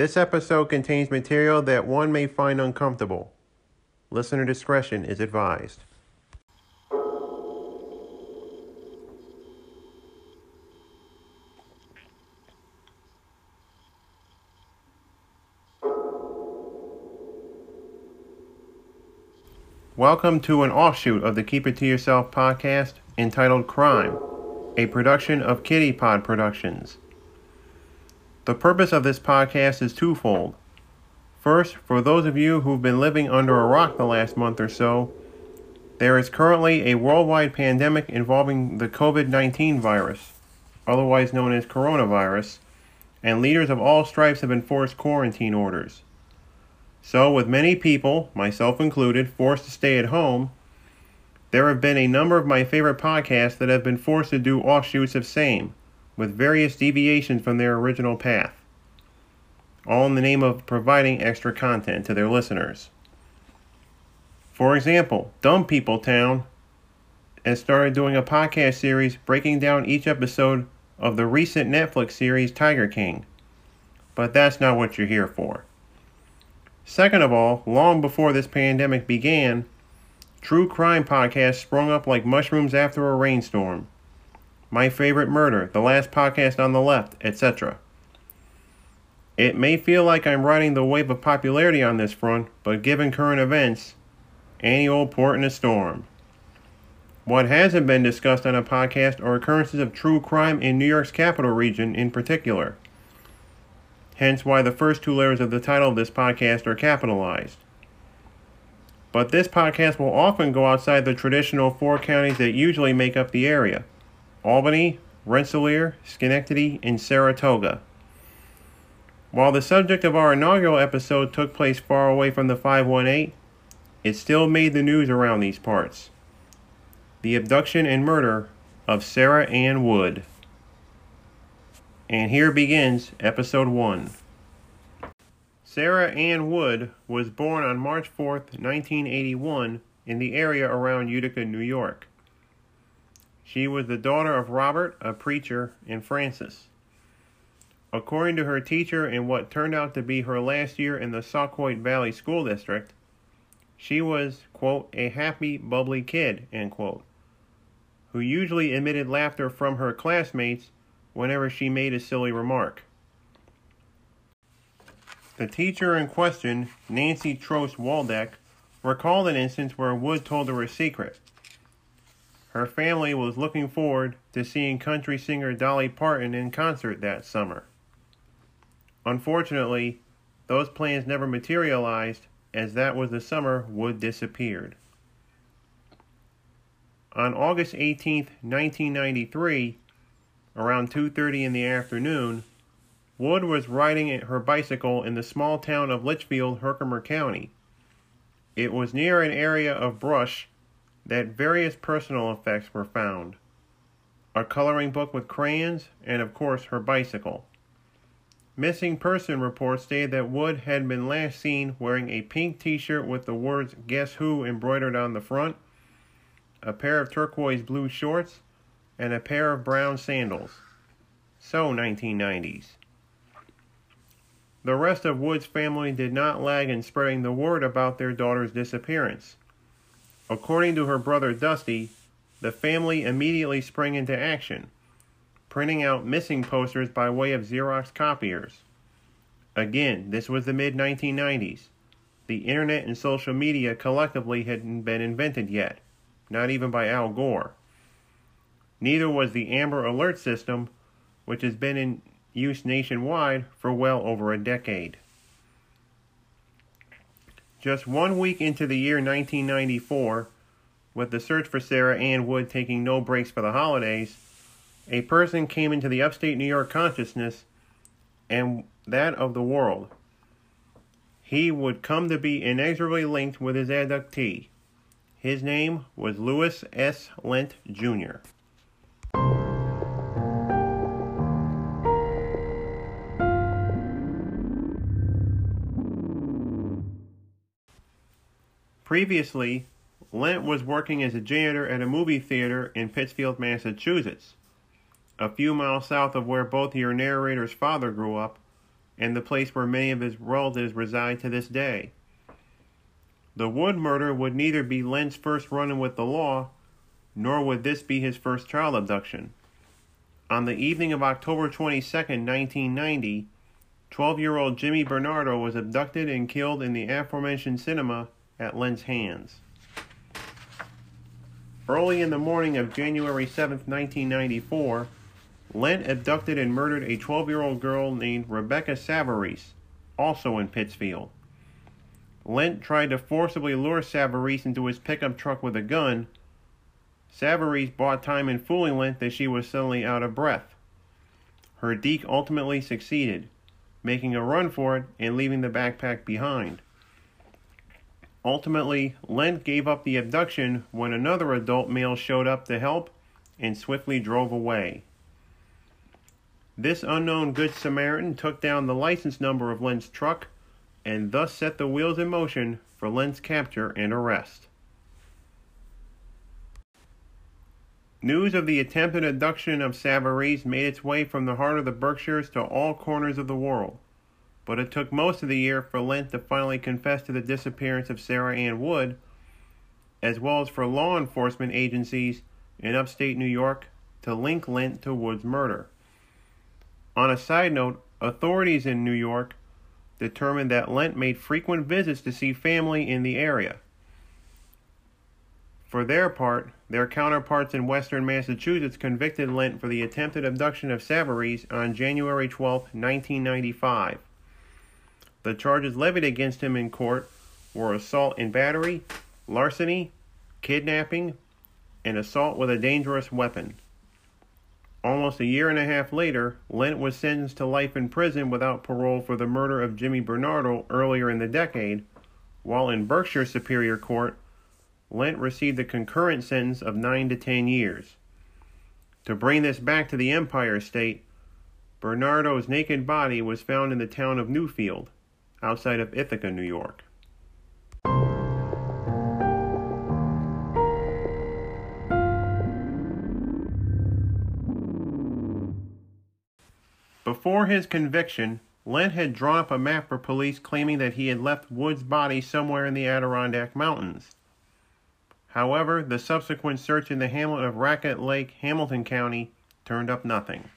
This episode contains material that one may find uncomfortable. Listener discretion is advised. Welcome to an offshoot of the Keep It To Yourself podcast entitled Crime, a production of Kitty Pod Productions. The purpose of this podcast is twofold. First, for those of you who've been living under a rock the last month or so, there is currently a worldwide pandemic involving the COVID 19 virus, otherwise known as coronavirus, and leaders of all stripes have enforced quarantine orders. So, with many people, myself included, forced to stay at home, there have been a number of my favorite podcasts that have been forced to do offshoots of same, with various deviations from their original path, all in the name of providing extra content to their listeners. For example, Dumb People Town has started doing a podcast series breaking down each episode of the recent Netflix series Tiger King. But that's not what you're here for. Second of all, long before this pandemic began, true crime podcasts sprung up like mushrooms after a rainstorm. My Favorite Murder, The Last Podcast on the Left, etc. It may feel like I'm riding the wave of popularity on this front, but given current events, any old port in a storm. What hasn't been discussed on a podcast are occurrences of true crime in New York's capital region in particular hence why the first two letters of the title of this podcast are capitalized. But this podcast will often go outside the traditional four counties that usually make up the area Albany, Rensselaer, Schenectady, and Saratoga. While the subject of our inaugural episode took place far away from the 518, it still made the news around these parts. The abduction and murder of Sarah Ann Wood. And here begins episode 1. Sarah Ann Wood was born on March 4, 1981, in the area around Utica, New York. She was the daughter of Robert, a preacher, and Frances. According to her teacher in what turned out to be her last year in the Sauquoit Valley School District, she was, quote, a happy, bubbly kid, end quote, who usually emitted laughter from her classmates whenever she made a silly remark. The teacher in question, Nancy Trost Waldeck, recalled an instance where Wood told her a secret. Her family was looking forward to seeing country singer Dolly Parton in concert that summer. Unfortunately, those plans never materialized as that was the summer Wood disappeared. On August 18, 1993, Around 2:30 in the afternoon, Wood was riding her bicycle in the small town of Litchfield, Herkimer County. It was near an area of brush that various personal effects were found. A coloring book with crayons, and of course her bicycle. Missing person reports stated that Wood had been last seen wearing a pink t shirt with the words Guess Who embroidered on the front, a pair of turquoise blue shorts, and a pair of brown sandals. So 1990s. The rest of Wood's family did not lag in spreading the word about their daughter's disappearance. According to her brother Dusty, the family immediately sprang into action, printing out missing posters by way of Xerox copiers. Again, this was the mid 1990s. The internet and social media collectively hadn't been invented yet, not even by Al Gore. Neither was the Amber Alert system, which has been in use nationwide for well over a decade. Just one week into the year 1994, with the search for Sarah Ann Wood taking no breaks for the holidays, a person came into the upstate New York consciousness and that of the world. He would come to be inexorably linked with his abductee. His name was Louis S. Lent Jr. Previously, Lent was working as a janitor at a movie theater in Pittsfield, Massachusetts, a few miles south of where both your narrator's father grew up and the place where many of his relatives reside to this day. The Wood murder would neither be Lent's first run in with the law, nor would this be his first child abduction. On the evening of October 22, 1990, 12 year old Jimmy Bernardo was abducted and killed in the aforementioned cinema at Lent's hands. Early in the morning of January 7, 1994, Lent abducted and murdered a 12 year old girl named Rebecca Savarese, also in Pittsfield. Lent tried to forcibly lure Savarese into his pickup truck with a gun. Savarese bought time in fooling Lent that she was suddenly out of breath. Her deke ultimately succeeded, making a run for it and leaving the backpack behind. Ultimately, Lent gave up the abduction when another adult male showed up to help and swiftly drove away. This unknown Good Samaritan took down the license number of Lent's truck and thus set the wheels in motion for Lent's capture and arrest. News of the attempted abduction of Savarese made its way from the heart of the Berkshires to all corners of the world, but it took most of the year for Lent to finally confess to the disappearance of Sarah Ann Wood, as well as for law enforcement agencies in upstate New York to link Lent to Wood's murder. On a side note, authorities in New York determined that Lent made frequent visits to see family in the area. For their part, their counterparts in western Massachusetts convicted Lent for the attempted abduction of Savarese on January 12, 1995. The charges levied against him in court were assault and battery, larceny, kidnapping, and assault with a dangerous weapon. Almost a year and a half later, Lent was sentenced to life in prison without parole for the murder of Jimmy Bernardo earlier in the decade, while in Berkshire Superior Court, Lent received a concurrent sentence of 9 to 10 years. To bring this back to the Empire State, Bernardo's naked body was found in the town of Newfield, outside of Ithaca, New York. Before his conviction, Lent had drawn up a map for police claiming that he had left Wood's body somewhere in the Adirondack Mountains. However, the subsequent search in the hamlet of Raquette Lake, Hamilton County, turned up nothing.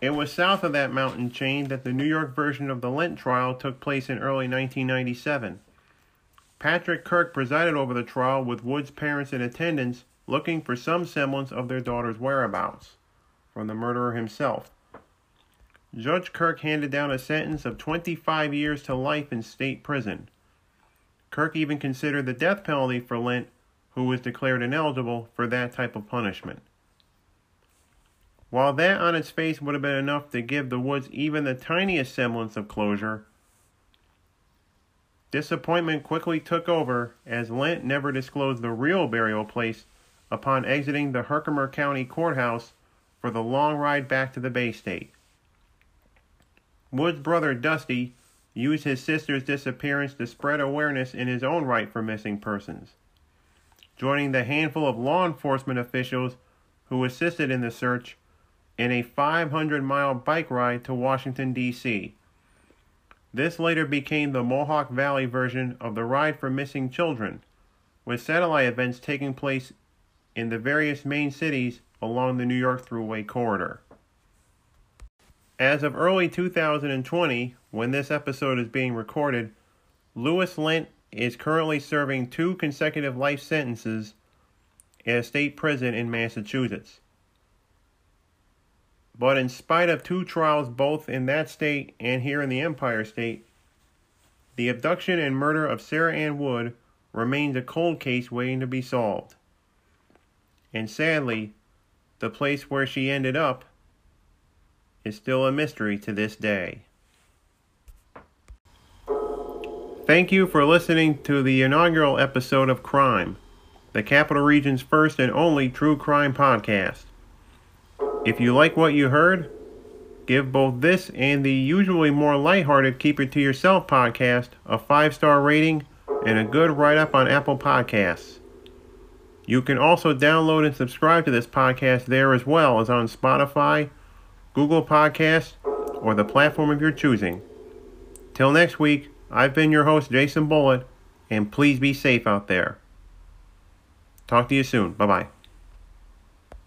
It was south of that mountain chain that the New York version of the Lent trial took place in early 1997. Patrick Kirk presided over the trial with Wood's parents in attendance, looking for some semblance of their daughter's whereabouts from the murderer himself. Judge Kirk handed down a sentence of 25 years to life in state prison. Kirk even considered the death penalty for Lent, who was declared ineligible for that type of punishment. While that on its face would have been enough to give the Woods even the tiniest semblance of closure, Disappointment quickly took over as Lent never disclosed the real burial place upon exiting the Herkimer County Courthouse for the long ride back to the Bay State. Wood's brother Dusty used his sister's disappearance to spread awareness in his own right for missing persons, joining the handful of law enforcement officials who assisted in the search in a 500 mile bike ride to Washington, D.C. This later became the Mohawk Valley version of the Ride for Missing Children, with satellite events taking place in the various main cities along the New York Thruway corridor. As of early 2020, when this episode is being recorded, Louis Lent is currently serving two consecutive life sentences at a state prison in Massachusetts. But in spite of two trials both in that state and here in the Empire State, the abduction and murder of Sarah Ann Wood remains a cold case waiting to be solved. And sadly, the place where she ended up is still a mystery to this day. Thank you for listening to the inaugural episode of Crime, the Capital Region's first and only true crime podcast. If you like what you heard, give both this and the usually more lighthearted Keep It To Yourself podcast a five star rating and a good write up on Apple Podcasts. You can also download and subscribe to this podcast there as well as on Spotify, Google Podcasts, or the platform of your choosing. Till next week, I've been your host, Jason Bullitt, and please be safe out there. Talk to you soon. Bye bye.